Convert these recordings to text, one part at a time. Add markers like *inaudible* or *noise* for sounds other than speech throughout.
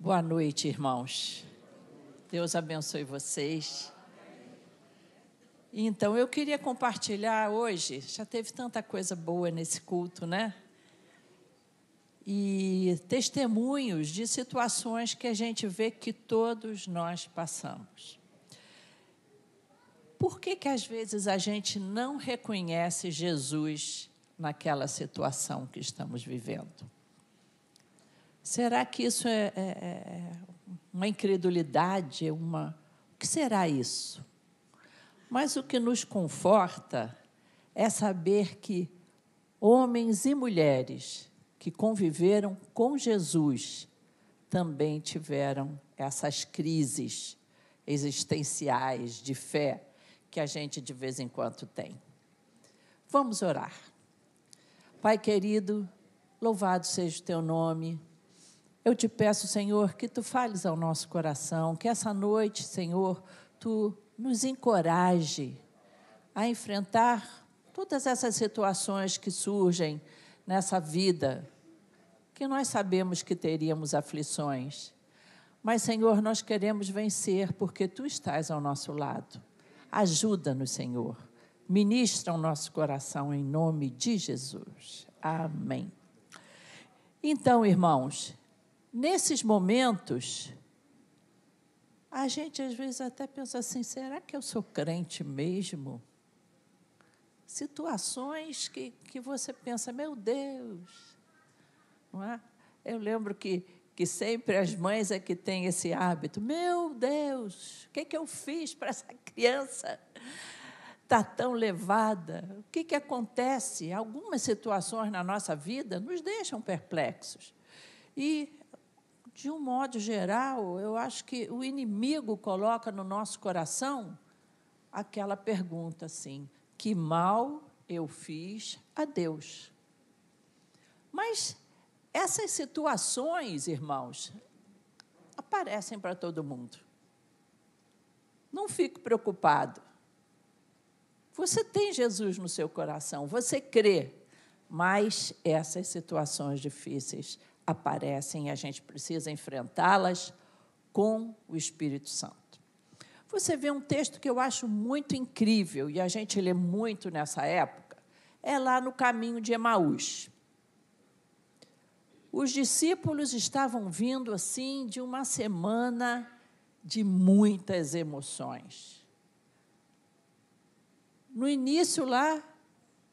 Boa noite, irmãos. Deus abençoe vocês. Então, eu queria compartilhar hoje, já teve tanta coisa boa nesse culto, né? E testemunhos de situações que a gente vê que todos nós passamos. Por que, que às vezes a gente não reconhece Jesus naquela situação que estamos vivendo? Será que isso é, é, é uma incredulidade? Uma... O que será isso? Mas o que nos conforta é saber que homens e mulheres que conviveram com Jesus também tiveram essas crises existenciais de fé que a gente de vez em quando tem. Vamos orar. Pai querido, louvado seja o teu nome. Eu te peço, Senhor, que tu fales ao nosso coração, que essa noite, Senhor, tu nos encoraje a enfrentar todas essas situações que surgem nessa vida, que nós sabemos que teríamos aflições. Mas, Senhor, nós queremos vencer porque tu estás ao nosso lado. Ajuda-nos, Senhor. Ministra o nosso coração em nome de Jesus. Amém. Então, irmãos, nesses momentos, a gente às vezes até pensa assim: será que eu sou crente mesmo? Situações que, que você pensa, meu Deus, não é? Eu lembro que, que sempre as mães é que têm esse hábito. Meu Deus, o que, que eu fiz para essa *laughs* criança? Está tão levada. O que, que acontece? Algumas situações na nossa vida nos deixam perplexos. E de um modo geral, eu acho que o inimigo coloca no nosso coração aquela pergunta assim: que mal eu fiz a Deus? Mas essas situações, irmãos, aparecem para todo mundo. Não fique preocupado. Você tem Jesus no seu coração, você crê, mas essas situações difíceis aparecem e a gente precisa enfrentá-las com o Espírito Santo. Você vê um texto que eu acho muito incrível e a gente lê muito nessa época, é lá no caminho de Emaús. Os discípulos estavam vindo assim de uma semana de muitas emoções. No início lá,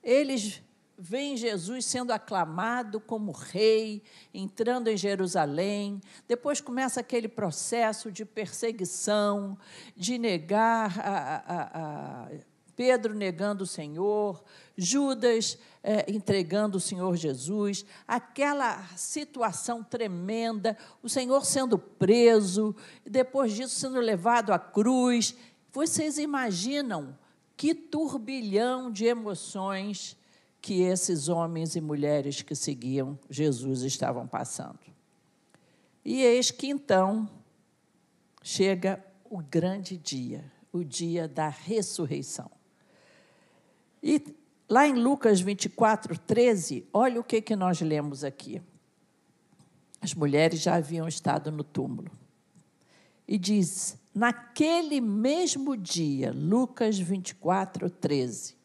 eles vem Jesus sendo aclamado como rei, entrando em Jerusalém. Depois começa aquele processo de perseguição, de negar a, a, a Pedro negando o Senhor, Judas é, entregando o Senhor Jesus, aquela situação tremenda, o Senhor sendo preso, e depois disso sendo levado à cruz. Vocês imaginam que turbilhão de emoções que esses homens e mulheres que seguiam Jesus estavam passando. E eis que então chega o grande dia, o dia da ressurreição. E lá em Lucas 24, 13, olha o que, que nós lemos aqui. As mulheres já haviam estado no túmulo. E diz: naquele mesmo dia, Lucas 24, 13,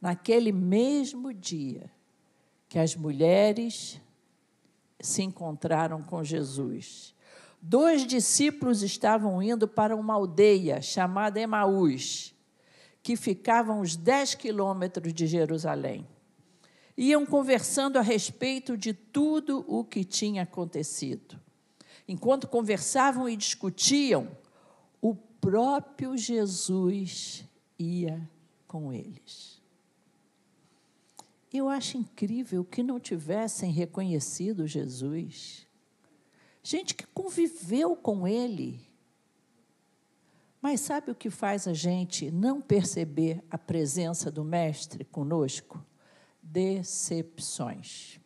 naquele mesmo dia que as mulheres se encontraram com Jesus. Dois discípulos estavam indo para uma aldeia chamada Emaús, que ficava uns 10 quilômetros de Jerusalém. Iam conversando a respeito de tudo o que tinha acontecido. Enquanto conversavam e discutiam, o próprio Jesus ia com eles. Eu acho incrível que não tivessem reconhecido Jesus. Gente que conviveu com ele. Mas sabe o que faz a gente não perceber a presença do Mestre conosco? Decepções.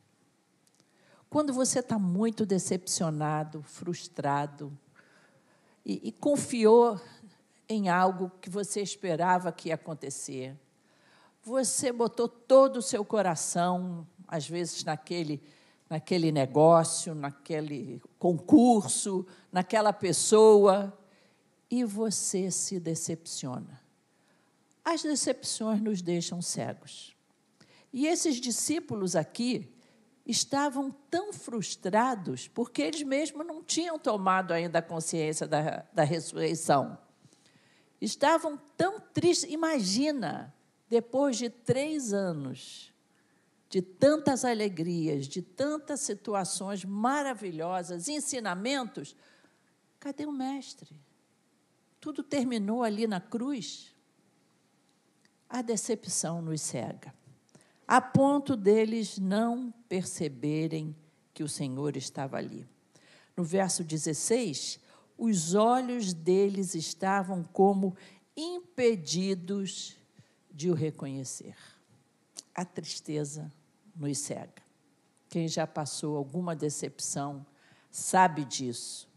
Quando você está muito decepcionado, frustrado, e, e confiou em algo que você esperava que ia acontecer, você botou todo o seu coração, às vezes naquele, naquele negócio, naquele concurso, naquela pessoa, e você se decepciona. As decepções nos deixam cegos. E esses discípulos aqui estavam tão frustrados porque eles mesmos não tinham tomado ainda a consciência da, da ressurreição. Estavam tão tristes. Imagina, depois de três anos, de tantas alegrias, de tantas situações maravilhosas, ensinamentos, cadê o Mestre? Tudo terminou ali na cruz. A decepção nos cega, a ponto deles não perceberem que o Senhor estava ali. No verso 16, os olhos deles estavam como impedidos de o reconhecer. A tristeza nos cega. Quem já passou alguma decepção sabe disso.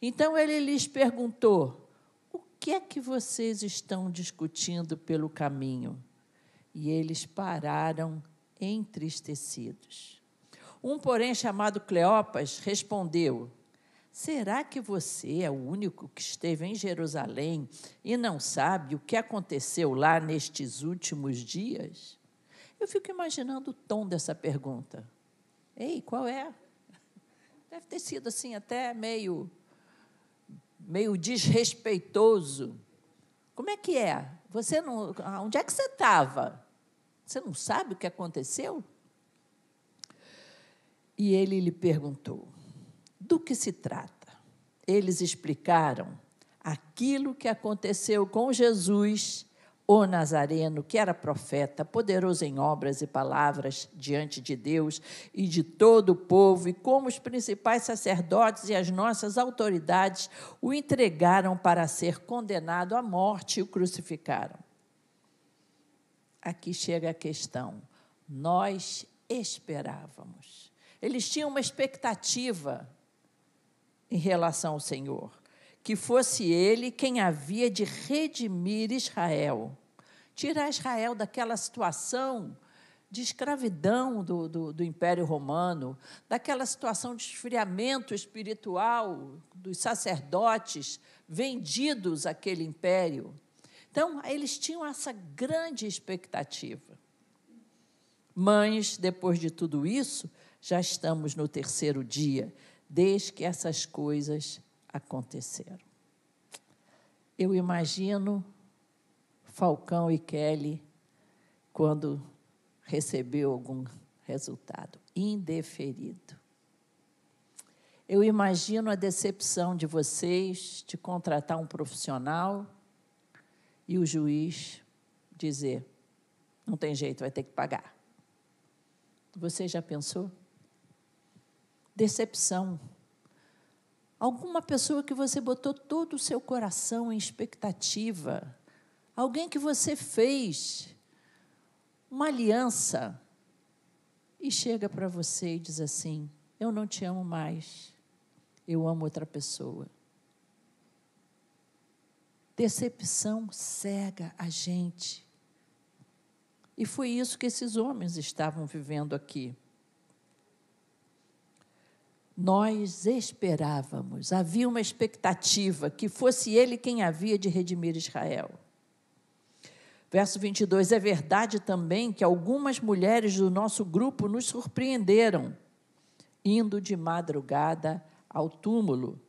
Então ele lhes perguntou: O que é que vocês estão discutindo pelo caminho? E eles pararam entristecidos. Um, porém, chamado Cleopas, respondeu: Será que você é o único que esteve em Jerusalém e não sabe o que aconteceu lá nestes últimos dias? Eu fico imaginando o tom dessa pergunta. Ei, qual é? Deve ter sido assim até meio meio desrespeitoso. Como é que é? Você não, onde é que você estava? Você não sabe o que aconteceu? E ele lhe perguntou: do que se trata? Eles explicaram aquilo que aconteceu com Jesus, o Nazareno, que era profeta, poderoso em obras e palavras diante de Deus e de todo o povo, e como os principais sacerdotes e as nossas autoridades o entregaram para ser condenado à morte e o crucificaram. Aqui chega a questão. Nós esperávamos. Eles tinham uma expectativa em relação ao Senhor, que fosse ele quem havia de redimir Israel, tirar Israel daquela situação de escravidão do, do, do, Império Romano, daquela situação de esfriamento espiritual dos sacerdotes vendidos àquele império. Então, eles tinham essa grande expectativa. Mas, depois de tudo isso, já estamos no terceiro dia, desde que essas coisas aconteceram. Eu imagino Falcão e Kelly quando recebeu algum resultado indeferido. Eu imagino a decepção de vocês de contratar um profissional e o juiz dizer: não tem jeito, vai ter que pagar. Você já pensou? Decepção. Alguma pessoa que você botou todo o seu coração em expectativa. Alguém que você fez uma aliança e chega para você e diz assim: Eu não te amo mais, eu amo outra pessoa. Decepção cega a gente. E foi isso que esses homens estavam vivendo aqui. Nós esperávamos, havia uma expectativa que fosse ele quem havia de redimir Israel. Verso 22: É verdade também que algumas mulheres do nosso grupo nos surpreenderam, indo de madrugada ao túmulo.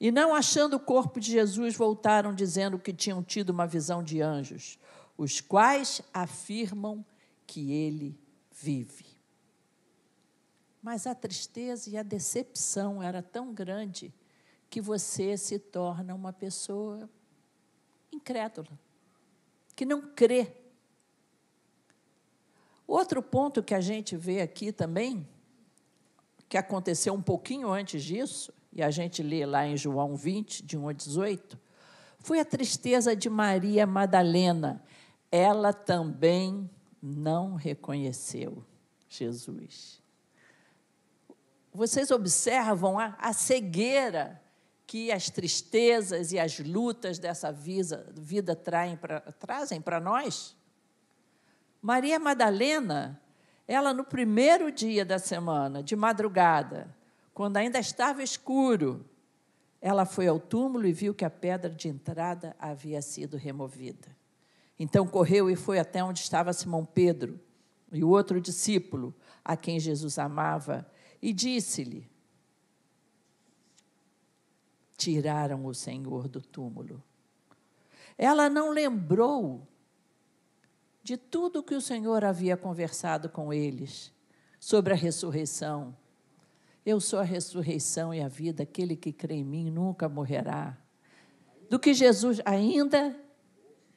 E não achando o corpo de Jesus, voltaram dizendo que tinham tido uma visão de anjos, os quais afirmam que ele vive. Mas a tristeza e a decepção era tão grande que você se torna uma pessoa incrédula, que não crê. Outro ponto que a gente vê aqui também, que aconteceu um pouquinho antes disso, e a gente lê lá em João 20, de 1 a 18, foi a tristeza de Maria Madalena. Ela também não reconheceu Jesus vocês observam a, a cegueira que as tristezas e as lutas dessa vida, pra, trazem para nós? Maria Madalena, Ela, no primeiro dia da semana, de madrugada, quando ainda estava escuro, ela foi ao túmulo e viu que a pedra de entrada havia sido removida. Então correu e foi até onde estava Simão Pedro e o outro discípulo, a quem Jesus amava, e disse-lhe: Tiraram o Senhor do túmulo. Ela não lembrou de tudo que o Senhor havia conversado com eles sobre a ressurreição eu sou a ressurreição e a vida, aquele que crê em mim nunca morrerá. Do que Jesus, ainda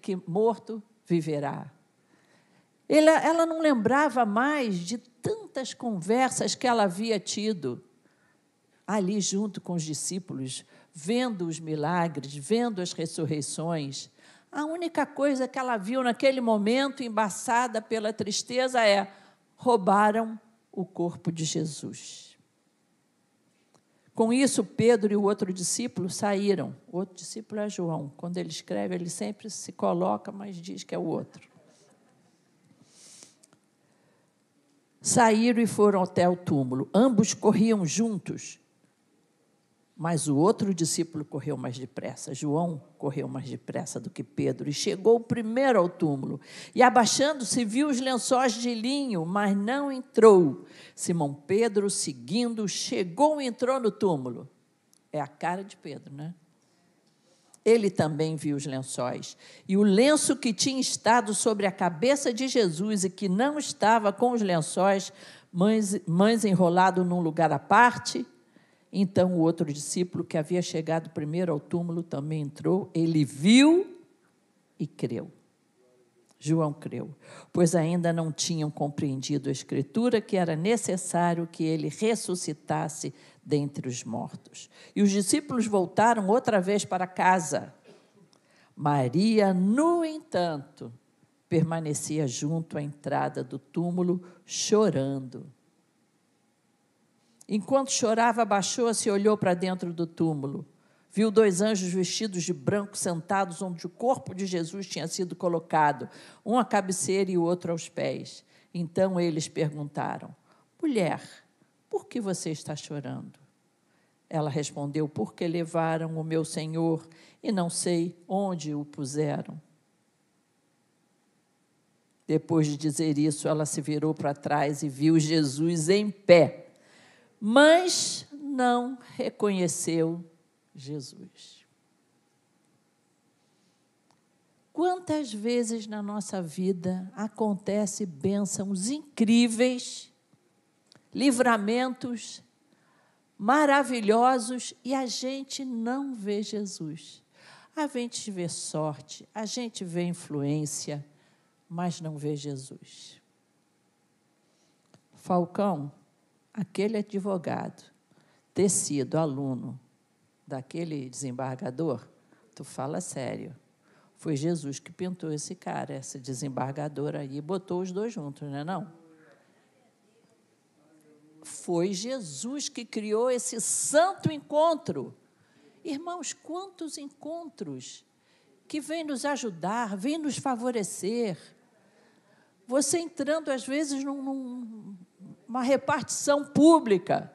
que morto, viverá. Ela, ela não lembrava mais de tantas conversas que ela havia tido ali junto com os discípulos, vendo os milagres, vendo as ressurreições. A única coisa que ela viu naquele momento, embaçada pela tristeza, é: roubaram o corpo de Jesus. Com isso, Pedro e o outro discípulo saíram. O outro discípulo é João. Quando ele escreve, ele sempre se coloca, mas diz que é o outro. Saíram e foram até o túmulo. Ambos corriam juntos, mas o outro discípulo correu mais depressa. João correu mais depressa do que Pedro e chegou primeiro ao túmulo. E abaixando-se, viu os lençóis de linho, mas não entrou. Simão Pedro, seguindo, chegou e entrou no túmulo. É a cara de Pedro, né? Ele também viu os lençóis. E o lenço que tinha estado sobre a cabeça de Jesus e que não estava com os lençóis, mães, mães enrolado num lugar à parte, então o outro discípulo que havia chegado primeiro ao túmulo também entrou, ele viu e creu. João creu, pois ainda não tinham compreendido a Escritura que era necessário que ele ressuscitasse dentre os mortos. E os discípulos voltaram outra vez para casa. Maria, no entanto, permanecia junto à entrada do túmulo, chorando. Enquanto chorava, abaixou-se e olhou para dentro do túmulo. Viu dois anjos vestidos de branco sentados onde o corpo de Jesus tinha sido colocado, um à cabeceira e o outro aos pés. Então eles perguntaram: Mulher, por que você está chorando? Ela respondeu: Porque levaram o meu Senhor e não sei onde o puseram. Depois de dizer isso, ela se virou para trás e viu Jesus em pé mas não reconheceu Jesus. Quantas vezes na nossa vida acontece bênçãos incríveis, livramentos maravilhosos e a gente não vê Jesus. A gente vê sorte, a gente vê influência, mas não vê Jesus. Falcão, aquele advogado ter sido aluno daquele desembargador, tu fala sério. Foi Jesus que pintou esse cara, esse desembargador aí, e botou os dois juntos, não é não? Foi Jesus que criou esse santo encontro. Irmãos, quantos encontros que vêm nos ajudar, vêm nos favorecer. Você entrando, às vezes, num, num, repartição pública.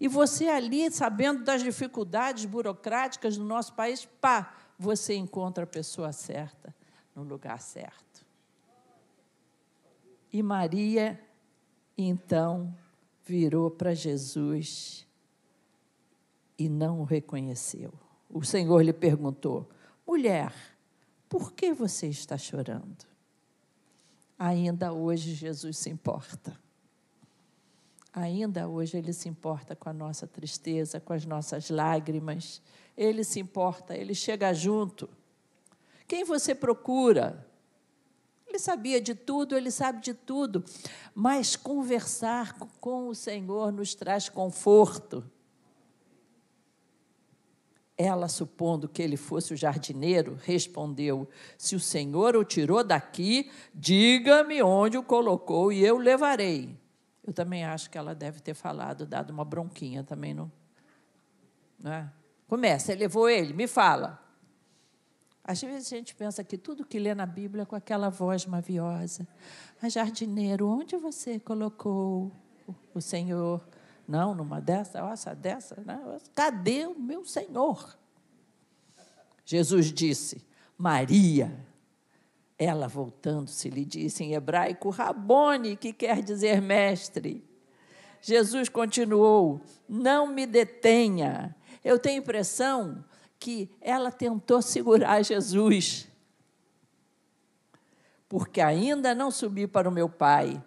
E você ali, sabendo das dificuldades burocráticas do nosso país, pá, você encontra a pessoa certa no lugar certo. E Maria, então, virou para Jesus e não o reconheceu. O Senhor lhe perguntou: mulher, por que você está chorando? Ainda hoje Jesus se importa. Ainda hoje Ele se importa com a nossa tristeza, com as nossas lágrimas. Ele se importa, Ele chega junto. Quem você procura? Ele sabia de tudo, ele sabe de tudo, mas conversar com o Senhor nos traz conforto. Ela, supondo que ele fosse o jardineiro, respondeu: Se o Senhor o tirou daqui, diga-me onde o colocou e eu levarei. Eu também acho que ela deve ter falado, dado uma bronquinha também. Não, não é? Começa, levou ele, me fala. Às vezes a gente pensa que tudo que lê na Bíblia é com aquela voz maviosa. A jardineiro, onde você colocou o Senhor? Não, numa dessa, nossa, dessa, né? cadê o meu Senhor? Jesus disse, Maria. Ela, voltando-se, lhe disse em hebraico, Rabone, que quer dizer mestre. Jesus continuou, não me detenha. Eu tenho impressão que ela tentou segurar Jesus, porque ainda não subi para o meu Pai,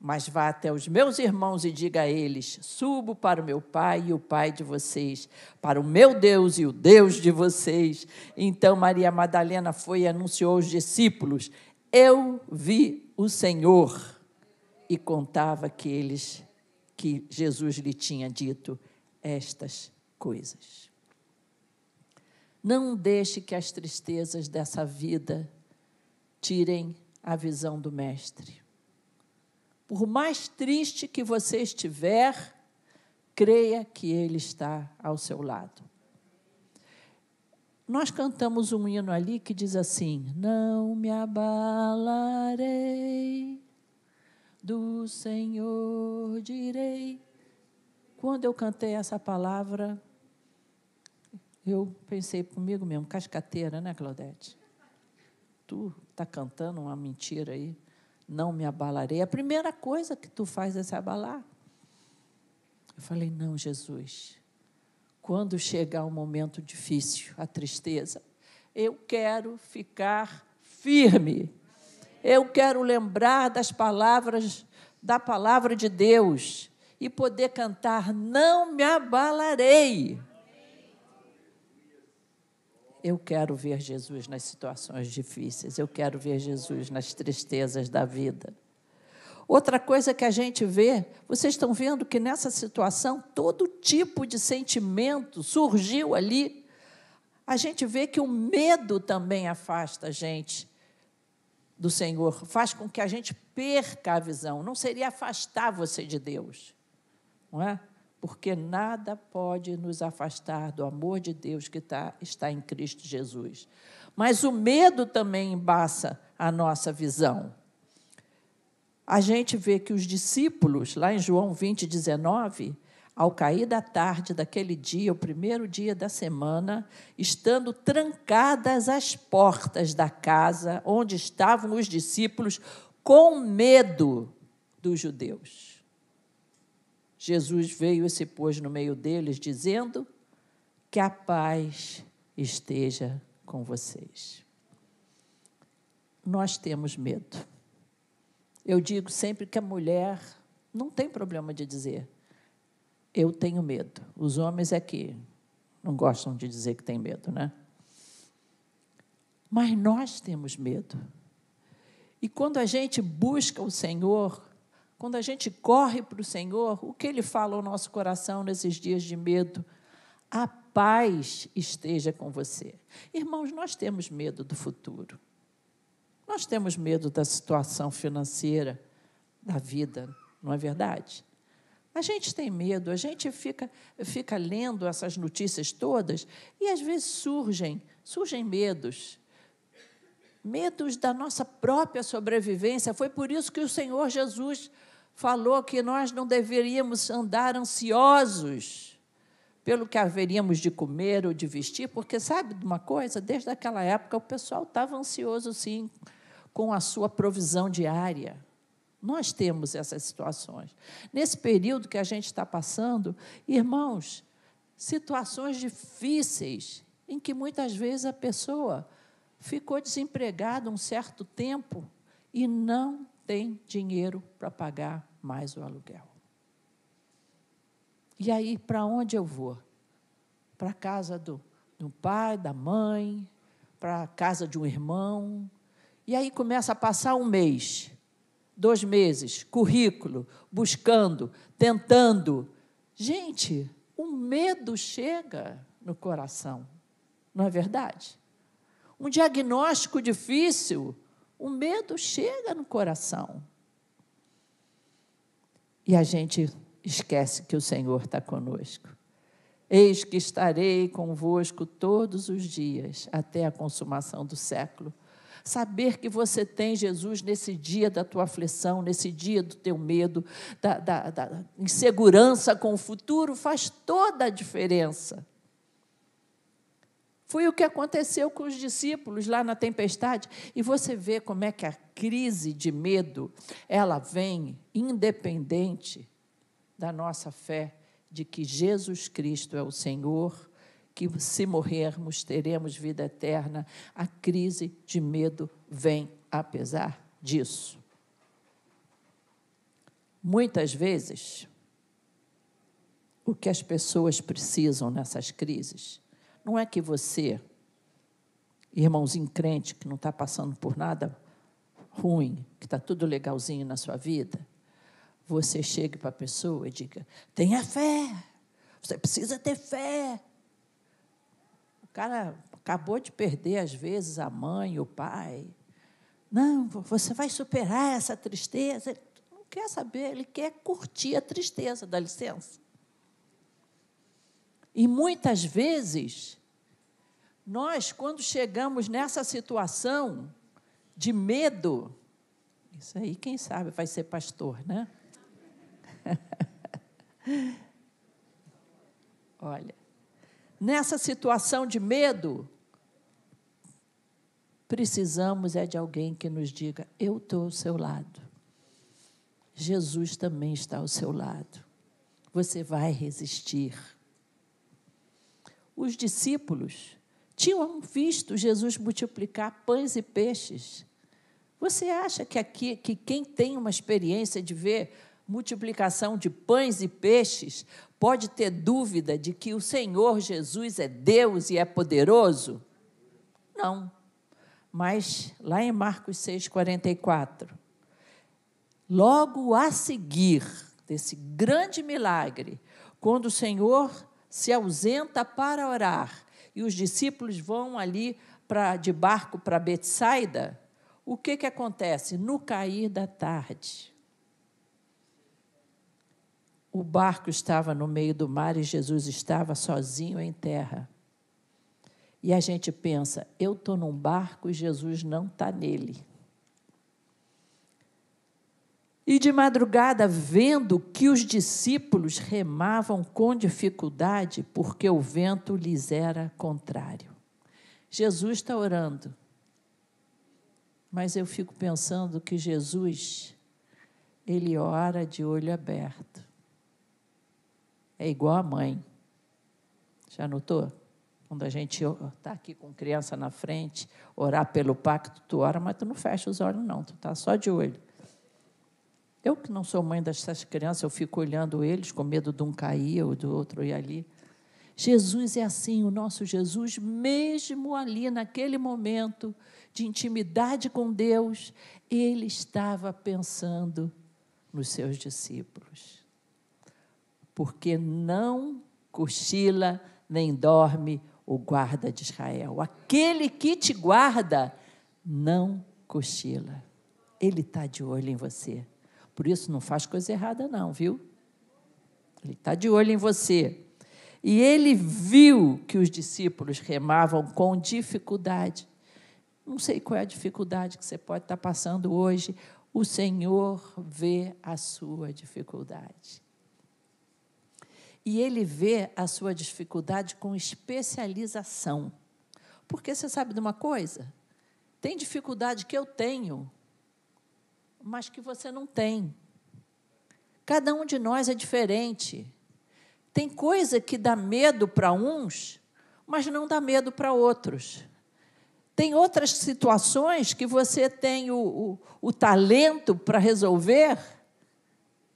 mas vá até os meus irmãos e diga a eles: subo para o meu Pai e o Pai de vocês, para o meu Deus e o Deus de vocês. Então Maria Madalena foi e anunciou aos discípulos: Eu vi o Senhor. E contava que eles que Jesus lhe tinha dito estas coisas. Não deixe que as tristezas dessa vida tirem a visão do Mestre. Por mais triste que você estiver, creia que Ele está ao seu lado. Nós cantamos um hino ali que diz assim: Não me abalarei, do Senhor direi. Quando eu cantei essa palavra, eu pensei comigo mesmo, cascateira, né, Claudete? Tu está cantando uma mentira aí não me abalarei. A primeira coisa que tu faz é se abalar. Eu falei: não, Jesus, quando chegar um momento difícil, a tristeza, eu quero ficar firme. Eu quero lembrar das palavras, da palavra de Deus e poder cantar: Não me abalarei. Eu quero ver Jesus nas situações difíceis, eu quero ver Jesus nas tristezas da vida. Outra coisa que a gente vê, vocês estão vendo que nessa situação todo tipo de sentimento surgiu ali. A gente vê que o medo também afasta a gente do Senhor, faz com que a gente perca a visão. Não seria afastar você de Deus, não é? Porque nada pode nos afastar do amor de Deus que tá, está em Cristo Jesus. Mas o medo também embaça a nossa visão. A gente vê que os discípulos, lá em João 20, 19, ao cair da tarde daquele dia, o primeiro dia da semana, estando trancadas as portas da casa onde estavam os discípulos, com medo dos judeus. Jesus veio e se pôs no meio deles, dizendo: Que a paz esteja com vocês. Nós temos medo. Eu digo sempre que a mulher não tem problema de dizer, eu tenho medo. Os homens é que não gostam de dizer que tem medo, né? Mas nós temos medo. E quando a gente busca o Senhor, quando a gente corre para o Senhor, o que Ele fala ao nosso coração nesses dias de medo? A paz esteja com você. Irmãos, nós temos medo do futuro. Nós temos medo da situação financeira da vida, não é verdade? A gente tem medo, a gente fica, fica lendo essas notícias todas e às vezes surgem, surgem medos. Medos da nossa própria sobrevivência. Foi por isso que o Senhor Jesus falou que nós não deveríamos andar ansiosos pelo que haveríamos de comer ou de vestir, porque sabe de uma coisa? Desde aquela época o pessoal estava ansioso sim com a sua provisão diária. Nós temos essas situações. Nesse período que a gente está passando, irmãos, situações difíceis em que muitas vezes a pessoa ficou desempregada um certo tempo e não tem dinheiro para pagar mais o aluguel. E aí, para onde eu vou? Para a casa do, do pai, da mãe, para a casa de um irmão. E aí começa a passar um mês, dois meses, currículo, buscando, tentando. Gente, o medo chega no coração, não é verdade? Um diagnóstico difícil, o medo chega no coração. E a gente esquece que o Senhor está conosco. Eis que estarei convosco todos os dias, até a consumação do século. Saber que você tem Jesus nesse dia da tua aflição, nesse dia do teu medo, da, da, da insegurança com o futuro, faz toda a diferença. Foi o que aconteceu com os discípulos lá na tempestade. E você vê como é que a crise de medo, ela vem independente da nossa fé de que Jesus Cristo é o Senhor, que se morrermos teremos vida eterna. A crise de medo vem apesar disso. Muitas vezes, o que as pessoas precisam nessas crises não é que você, irmãozinho crente, que não está passando por nada ruim, que está tudo legalzinho na sua vida, você chegue para a pessoa e diga: tenha fé, você precisa ter fé. O cara acabou de perder, às vezes, a mãe, o pai. Não, você vai superar essa tristeza. Ele não quer saber, ele quer curtir a tristeza, dá licença. E muitas vezes, nós, quando chegamos nessa situação de medo, isso aí, quem sabe, vai ser pastor, né? *laughs* Olha, nessa situação de medo, precisamos é de alguém que nos diga: Eu estou ao seu lado. Jesus também está ao seu lado. Você vai resistir. Os discípulos tinham visto Jesus multiplicar pães e peixes. Você acha que aqui que quem tem uma experiência de ver multiplicação de pães e peixes pode ter dúvida de que o Senhor Jesus é Deus e é poderoso? Não. Mas lá em Marcos 6:44, logo a seguir desse grande milagre, quando o Senhor se ausenta para orar e os discípulos vão ali para de barco para Betsaida, o que, que acontece? No cair da tarde, o barco estava no meio do mar e Jesus estava sozinho em terra. E a gente pensa, eu estou num barco e Jesus não está nele. E de madrugada, vendo que os discípulos remavam com dificuldade, porque o vento lhes era contrário. Jesus está orando. Mas eu fico pensando que Jesus, ele ora de olho aberto. É igual a mãe. Já notou? Quando a gente está aqui com criança na frente, orar pelo pacto, tu ora, mas tu não fecha os olhos, não, tu está só de olho. Eu que não sou mãe dessas crianças, eu fico olhando eles com medo de um cair ou do outro ir ali. Jesus é assim, o nosso Jesus, mesmo ali naquele momento de intimidade com Deus, ele estava pensando nos seus discípulos. Porque não cochila nem dorme o guarda de Israel. Aquele que te guarda não cochila. Ele está de olho em você. Por isso, não faz coisa errada, não, viu? Ele está de olho em você. E ele viu que os discípulos remavam com dificuldade. Não sei qual é a dificuldade que você pode estar passando hoje. O Senhor vê a sua dificuldade. E ele vê a sua dificuldade com especialização. Porque você sabe de uma coisa? Tem dificuldade que eu tenho, mas que você não tem. Cada um de nós é diferente. Tem coisa que dá medo para uns, mas não dá medo para outros. Tem outras situações que você tem o, o, o talento para resolver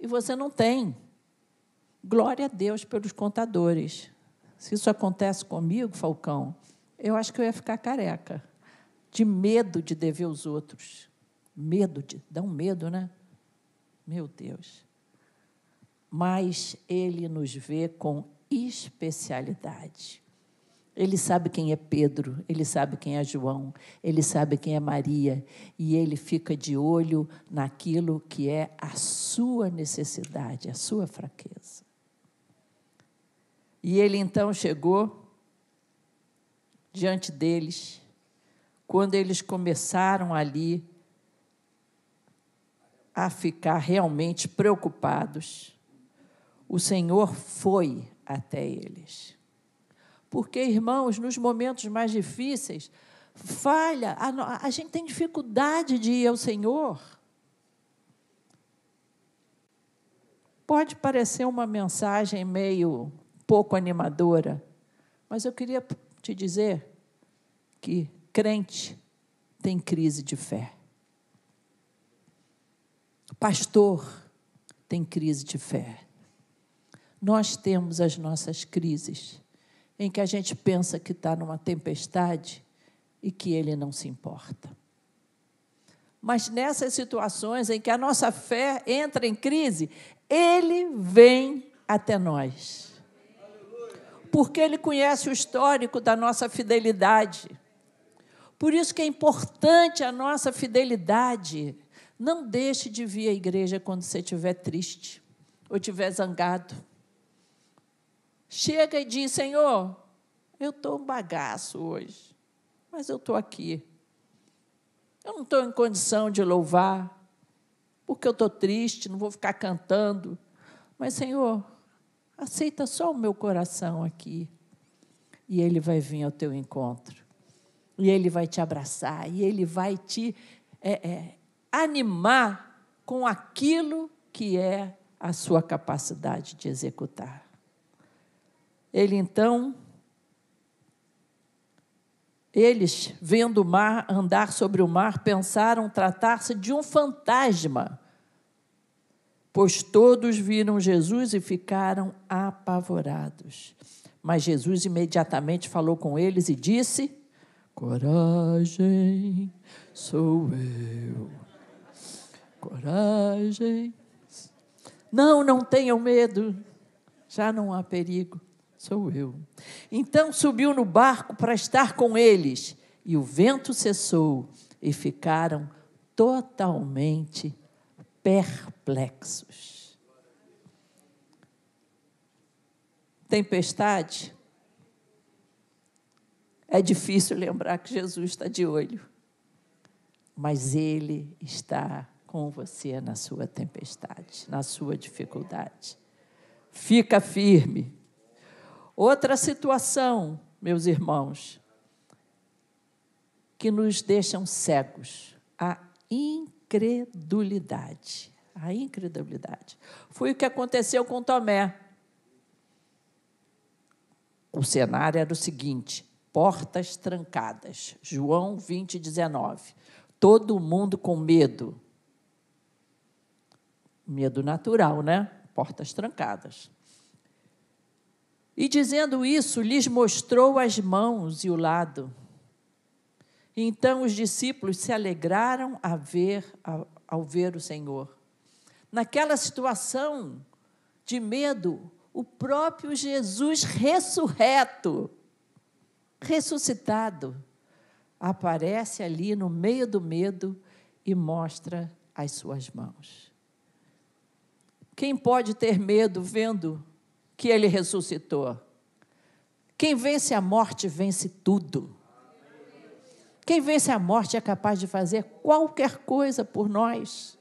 e você não tem. Glória a Deus pelos contadores. Se isso acontece comigo, Falcão, eu acho que eu ia ficar careca, de medo de dever os outros. Medo, de, dá um medo, né? Meu Deus. Mas ele nos vê com especialidade. Ele sabe quem é Pedro, ele sabe quem é João, ele sabe quem é Maria, e ele fica de olho naquilo que é a sua necessidade, a sua fraqueza. E ele então chegou diante deles, quando eles começaram ali a ficar realmente preocupados, o Senhor foi até eles. Porque, irmãos, nos momentos mais difíceis, falha, a, a gente tem dificuldade de ir ao Senhor. Pode parecer uma mensagem meio pouco animadora, mas eu queria te dizer que crente tem crise de fé. Pastor tem crise de fé. Nós temos as nossas crises, em que a gente pensa que está numa tempestade e que ele não se importa. Mas nessas situações em que a nossa fé entra em crise, ele vem até nós. Porque ele conhece o histórico da nossa fidelidade. Por isso que é importante a nossa fidelidade. Não deixe de vir à igreja quando você estiver triste ou estiver zangado. Chega e diz: Senhor, eu estou um bagaço hoje, mas eu estou aqui. Eu não estou em condição de louvar, porque eu estou triste, não vou ficar cantando. Mas, Senhor, aceita só o meu coração aqui. E Ele vai vir ao teu encontro. E Ele vai te abraçar. E Ele vai te é, é, animar com aquilo que é a sua capacidade de executar. Ele então, eles, vendo o mar andar sobre o mar, pensaram tratar-se de um fantasma, pois todos viram Jesus e ficaram apavorados. Mas Jesus imediatamente falou com eles e disse: Coragem, sou eu. Coragem. Não, não tenham medo, já não há perigo sou eu. Então subiu no barco para estar com eles, e o vento cessou, e ficaram totalmente perplexos. Tempestade. É difícil lembrar que Jesus está de olho, mas Ele está com você na sua tempestade, na sua dificuldade. Fica firme Outra situação, meus irmãos, que nos deixam cegos, a incredulidade. A incredulidade. Foi o que aconteceu com Tomé. O cenário era o seguinte: portas trancadas. João 20, 19. Todo mundo com medo. Medo natural, né? Portas trancadas. E dizendo isso, lhes mostrou as mãos e o lado. Então os discípulos se alegraram a ver, ao, ao ver o Senhor. Naquela situação de medo, o próprio Jesus ressurreto, ressuscitado, aparece ali no meio do medo e mostra as suas mãos. Quem pode ter medo vendo que ele ressuscitou. Quem vence a morte vence tudo. Quem vence a morte é capaz de fazer qualquer coisa por nós.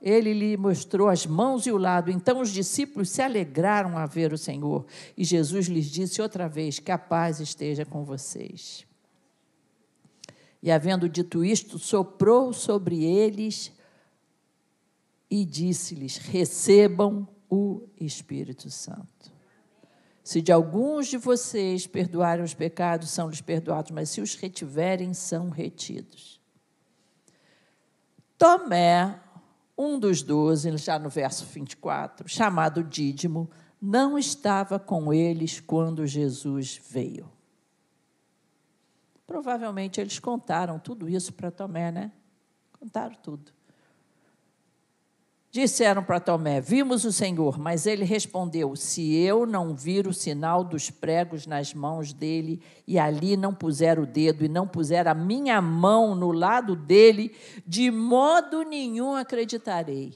Ele lhe mostrou as mãos e o lado. Então os discípulos se alegraram a ver o Senhor. E Jesus lhes disse outra vez: Que a paz esteja com vocês. E havendo dito isto, soprou sobre eles e disse-lhes: Recebam o Espírito Santo. Se de alguns de vocês perdoarem os pecados, são-lhes perdoados, mas se os retiverem, são retidos. Tomé, um dos doze, já no verso 24, chamado Dídimo, não estava com eles quando Jesus veio. Provavelmente eles contaram tudo isso para Tomé, né? Contaram tudo. Disseram para Tomé: Vimos o Senhor, mas ele respondeu: Se eu não vir o sinal dos pregos nas mãos dele, e ali não puser o dedo, e não puser a minha mão no lado dele, de modo nenhum acreditarei.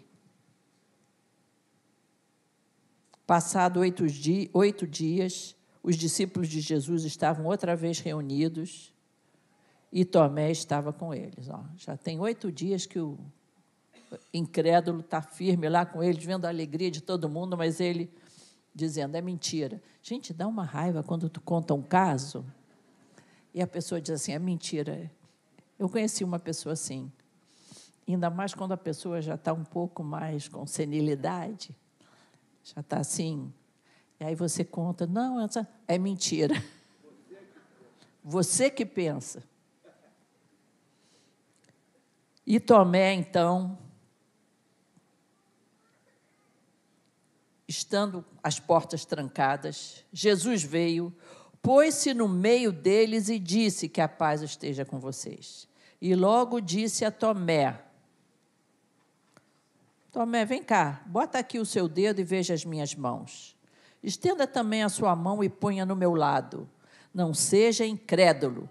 Passado oito, di oito dias, os discípulos de Jesus estavam outra vez reunidos e Tomé estava com eles. Ó, já tem oito dias que o incrédulo está firme lá com eles, vendo a alegria de todo mundo, mas ele dizendo: é mentira. Gente, dá uma raiva quando tu conta um caso e a pessoa diz assim: é mentira. Eu conheci uma pessoa assim. Ainda mais quando a pessoa já está um pouco mais com senilidade, já está assim. E aí você conta: não, essa é mentira. Você que pensa. E Tomé, então, estando as portas trancadas, Jesus veio, pôs-se no meio deles e disse: Que a paz esteja com vocês. E logo disse a Tomé: Tomé, vem cá, bota aqui o seu dedo e veja as minhas mãos. Estenda também a sua mão e ponha no meu lado. Não seja incrédulo,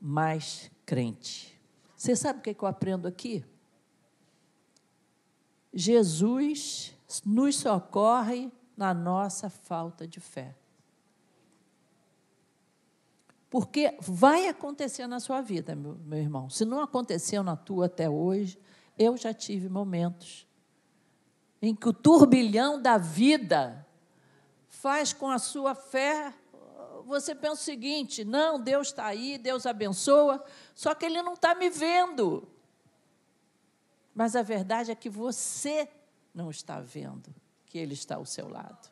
mas crente. Você sabe o que eu aprendo aqui? Jesus nos socorre na nossa falta de fé. Porque vai acontecer na sua vida, meu, meu irmão. Se não aconteceu na tua até hoje, eu já tive momentos em que o turbilhão da vida faz com a sua fé. Você pensa o seguinte: não, Deus está aí, Deus abençoa, só que Ele não está me vendo. Mas a verdade é que você não está vendo que Ele está ao seu lado.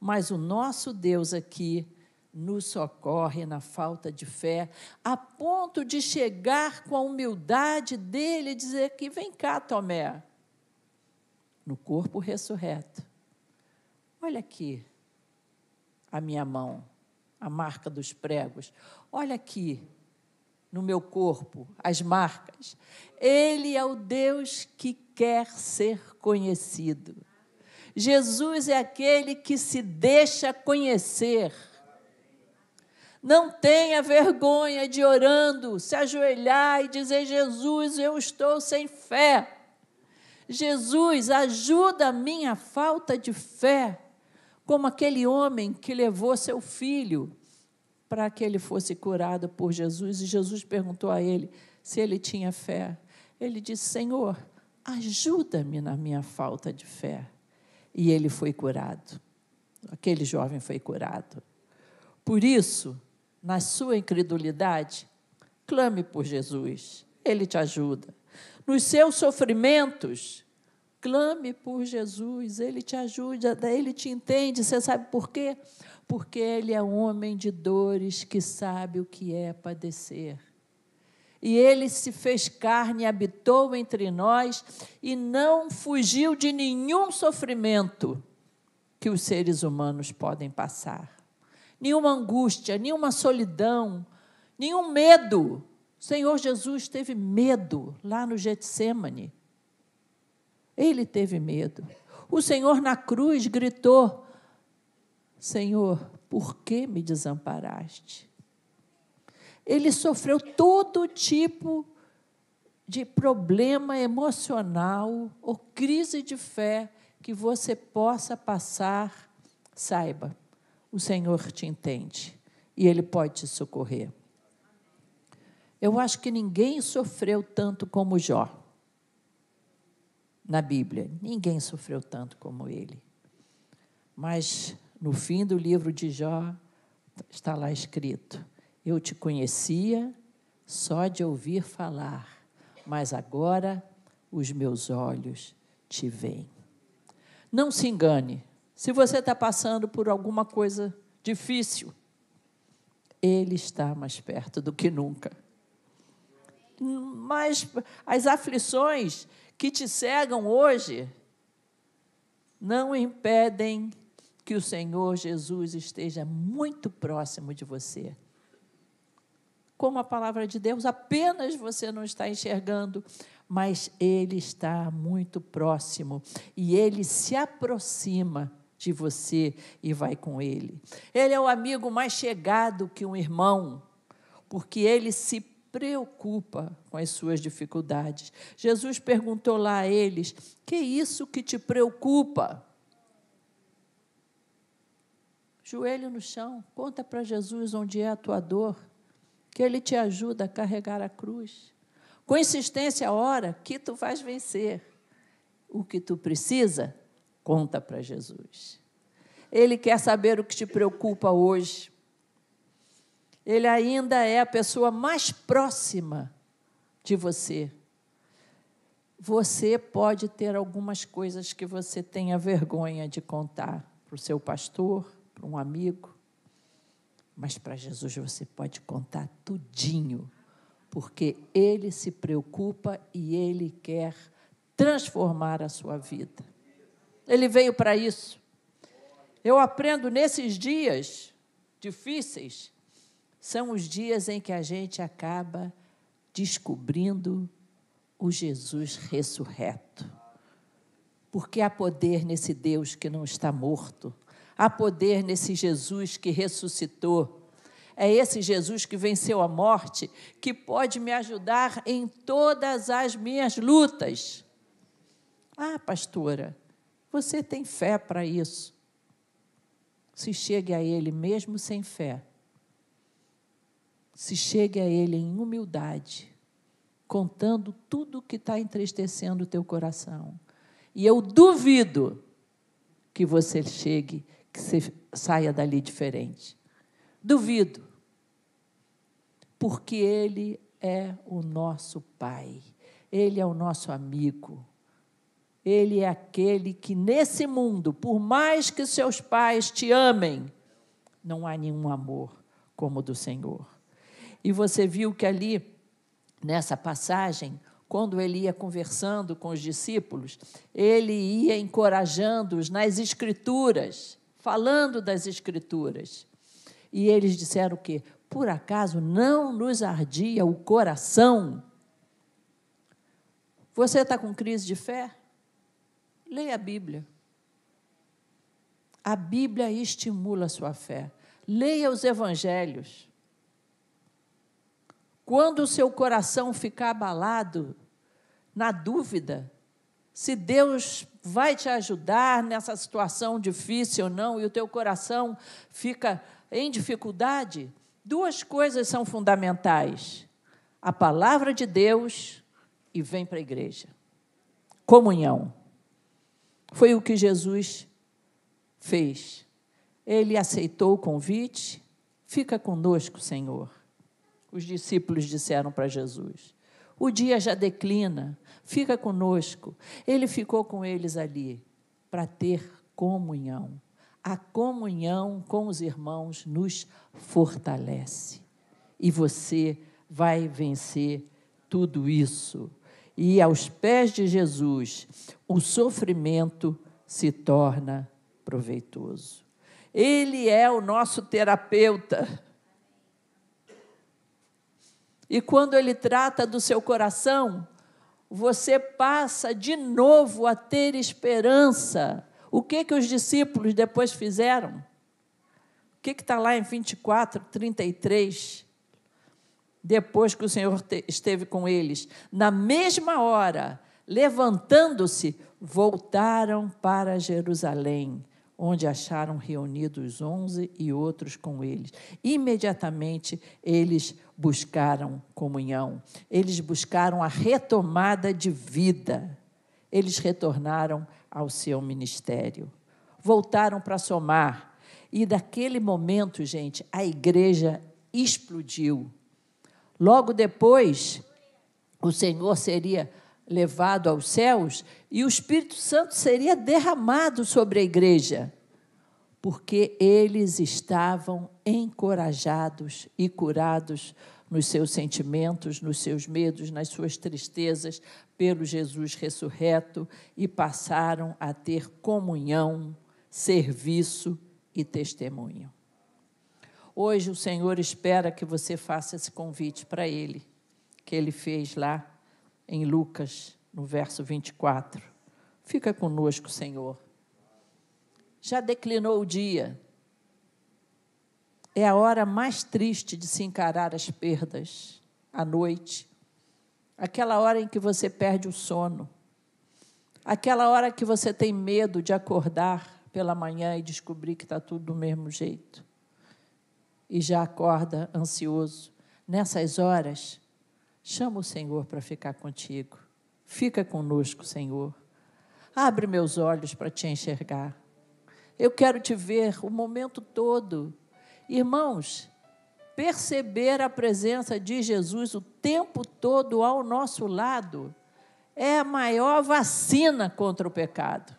Mas o nosso Deus aqui nos socorre na falta de fé, a ponto de chegar com a humildade dele e dizer que vem cá, Tomé, no corpo ressurreto. Olha aqui a minha mão, a marca dos pregos. Olha aqui no meu corpo as marcas. Ele é o Deus que quer ser conhecido. Jesus é aquele que se deixa conhecer. Não tenha vergonha de orando, se ajoelhar e dizer: Jesus, eu estou sem fé. Jesus, ajuda a minha falta de fé, como aquele homem que levou seu filho para que ele fosse curado por Jesus. E Jesus perguntou a ele se ele tinha fé. Ele disse: Senhor, ajuda-me na minha falta de fé. E ele foi curado. Aquele jovem foi curado. Por isso, na sua incredulidade, clame por Jesus, ele te ajuda. Nos seus sofrimentos, clame por Jesus, ele te ajuda, ele te entende. Você sabe por quê? Porque ele é um homem de dores que sabe o que é padecer. E ele se fez carne, habitou entre nós e não fugiu de nenhum sofrimento que os seres humanos podem passar. Nenhuma angústia, nenhuma solidão, nenhum medo. O Senhor Jesus teve medo lá no Getsemane. Ele teve medo. O Senhor na cruz gritou: Senhor, por que me desamparaste? Ele sofreu todo tipo de problema emocional ou crise de fé que você possa passar. Saiba, o Senhor te entende e Ele pode te socorrer. Eu acho que ninguém sofreu tanto como Jó na Bíblia. Ninguém sofreu tanto como ele. Mas no fim do livro de Jó está lá escrito: Eu te conhecia só de ouvir falar, mas agora os meus olhos te veem. Não se engane, se você está passando por alguma coisa difícil, Ele está mais perto do que nunca. Mas as aflições que te cegam hoje não impedem que o Senhor Jesus esteja muito próximo de você. Como a palavra de Deus, apenas você não está enxergando, mas Ele está muito próximo e Ele se aproxima de você e vai com Ele. Ele é o amigo mais chegado que um irmão, porque Ele se preocupa com as suas dificuldades. Jesus perguntou lá a eles: Que é isso que te preocupa? joelho no chão, conta para Jesus onde é a tua dor, que Ele te ajuda a carregar a cruz. Com insistência, ora que tu vais vencer. O que tu precisa, conta para Jesus. Ele quer saber o que te preocupa hoje. Ele ainda é a pessoa mais próxima de você. Você pode ter algumas coisas que você tenha vergonha de contar para o seu pastor, para um amigo, mas para Jesus você pode contar tudinho, porque Ele se preocupa e Ele quer transformar a sua vida. Ele veio para isso. Eu aprendo nesses dias difíceis, são os dias em que a gente acaba descobrindo o Jesus ressurreto. Porque há poder nesse Deus que não está morto, há poder nesse Jesus que ressuscitou. É esse Jesus que venceu a morte que pode me ajudar em todas as minhas lutas. Ah, pastora, você tem fé para isso. Se chegue a Ele mesmo sem fé. Se chegue a Ele em humildade, contando tudo que está entristecendo o teu coração. E eu duvido que você chegue, que você saia dali diferente. Duvido. Porque Ele é o nosso Pai, Ele é o nosso amigo. Ele é aquele que nesse mundo, por mais que seus pais te amem, não há nenhum amor como o do Senhor. E você viu que ali, nessa passagem, quando ele ia conversando com os discípulos, ele ia encorajando-os nas Escrituras, falando das Escrituras. E eles disseram o quê? Por acaso não nos ardia o coração? Você está com crise de fé? Leia a Bíblia. A Bíblia estimula a sua fé. Leia os evangelhos. Quando o seu coração ficar abalado, na dúvida, se Deus vai te ajudar nessa situação difícil ou não, e o teu coração fica em dificuldade, duas coisas são fundamentais: a palavra de Deus e vem para a igreja. Comunhão. Foi o que Jesus fez. Ele aceitou o convite, fica conosco, Senhor. Os discípulos disseram para Jesus: O dia já declina, fica conosco. Ele ficou com eles ali para ter comunhão. A comunhão com os irmãos nos fortalece. E você vai vencer tudo isso e aos pés de Jesus, o sofrimento se torna proveitoso. Ele é o nosso terapeuta. E quando ele trata do seu coração, você passa de novo a ter esperança. O que que os discípulos depois fizeram? O que está lá em 24, 33? depois que o Senhor esteve com eles, na mesma hora, levantando-se, voltaram para Jerusalém, onde acharam reunidos onze e outros com eles. Imediatamente eles buscaram comunhão, eles buscaram a retomada de vida, eles retornaram ao seu ministério, voltaram para somar. E daquele momento, gente, a igreja explodiu Logo depois, o Senhor seria levado aos céus e o Espírito Santo seria derramado sobre a igreja, porque eles estavam encorajados e curados nos seus sentimentos, nos seus medos, nas suas tristezas, pelo Jesus ressurreto e passaram a ter comunhão, serviço e testemunho. Hoje o Senhor espera que você faça esse convite para Ele, que Ele fez lá em Lucas, no verso 24. Fica conosco, Senhor. Já declinou o dia. É a hora mais triste de se encarar as perdas, à noite. Aquela hora em que você perde o sono. Aquela hora que você tem medo de acordar pela manhã e descobrir que está tudo do mesmo jeito. E já acorda ansioso. Nessas horas, chama o Senhor para ficar contigo. Fica conosco, Senhor. Abre meus olhos para te enxergar. Eu quero te ver o momento todo. Irmãos, perceber a presença de Jesus o tempo todo ao nosso lado é a maior vacina contra o pecado.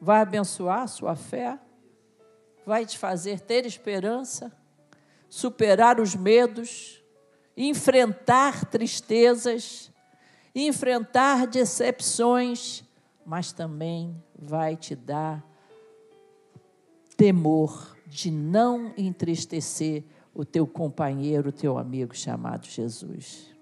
Vai abençoar a sua fé, vai te fazer ter esperança, superar os medos, enfrentar tristezas, enfrentar decepções, mas também vai te dar temor de não entristecer o teu companheiro, o teu amigo chamado Jesus.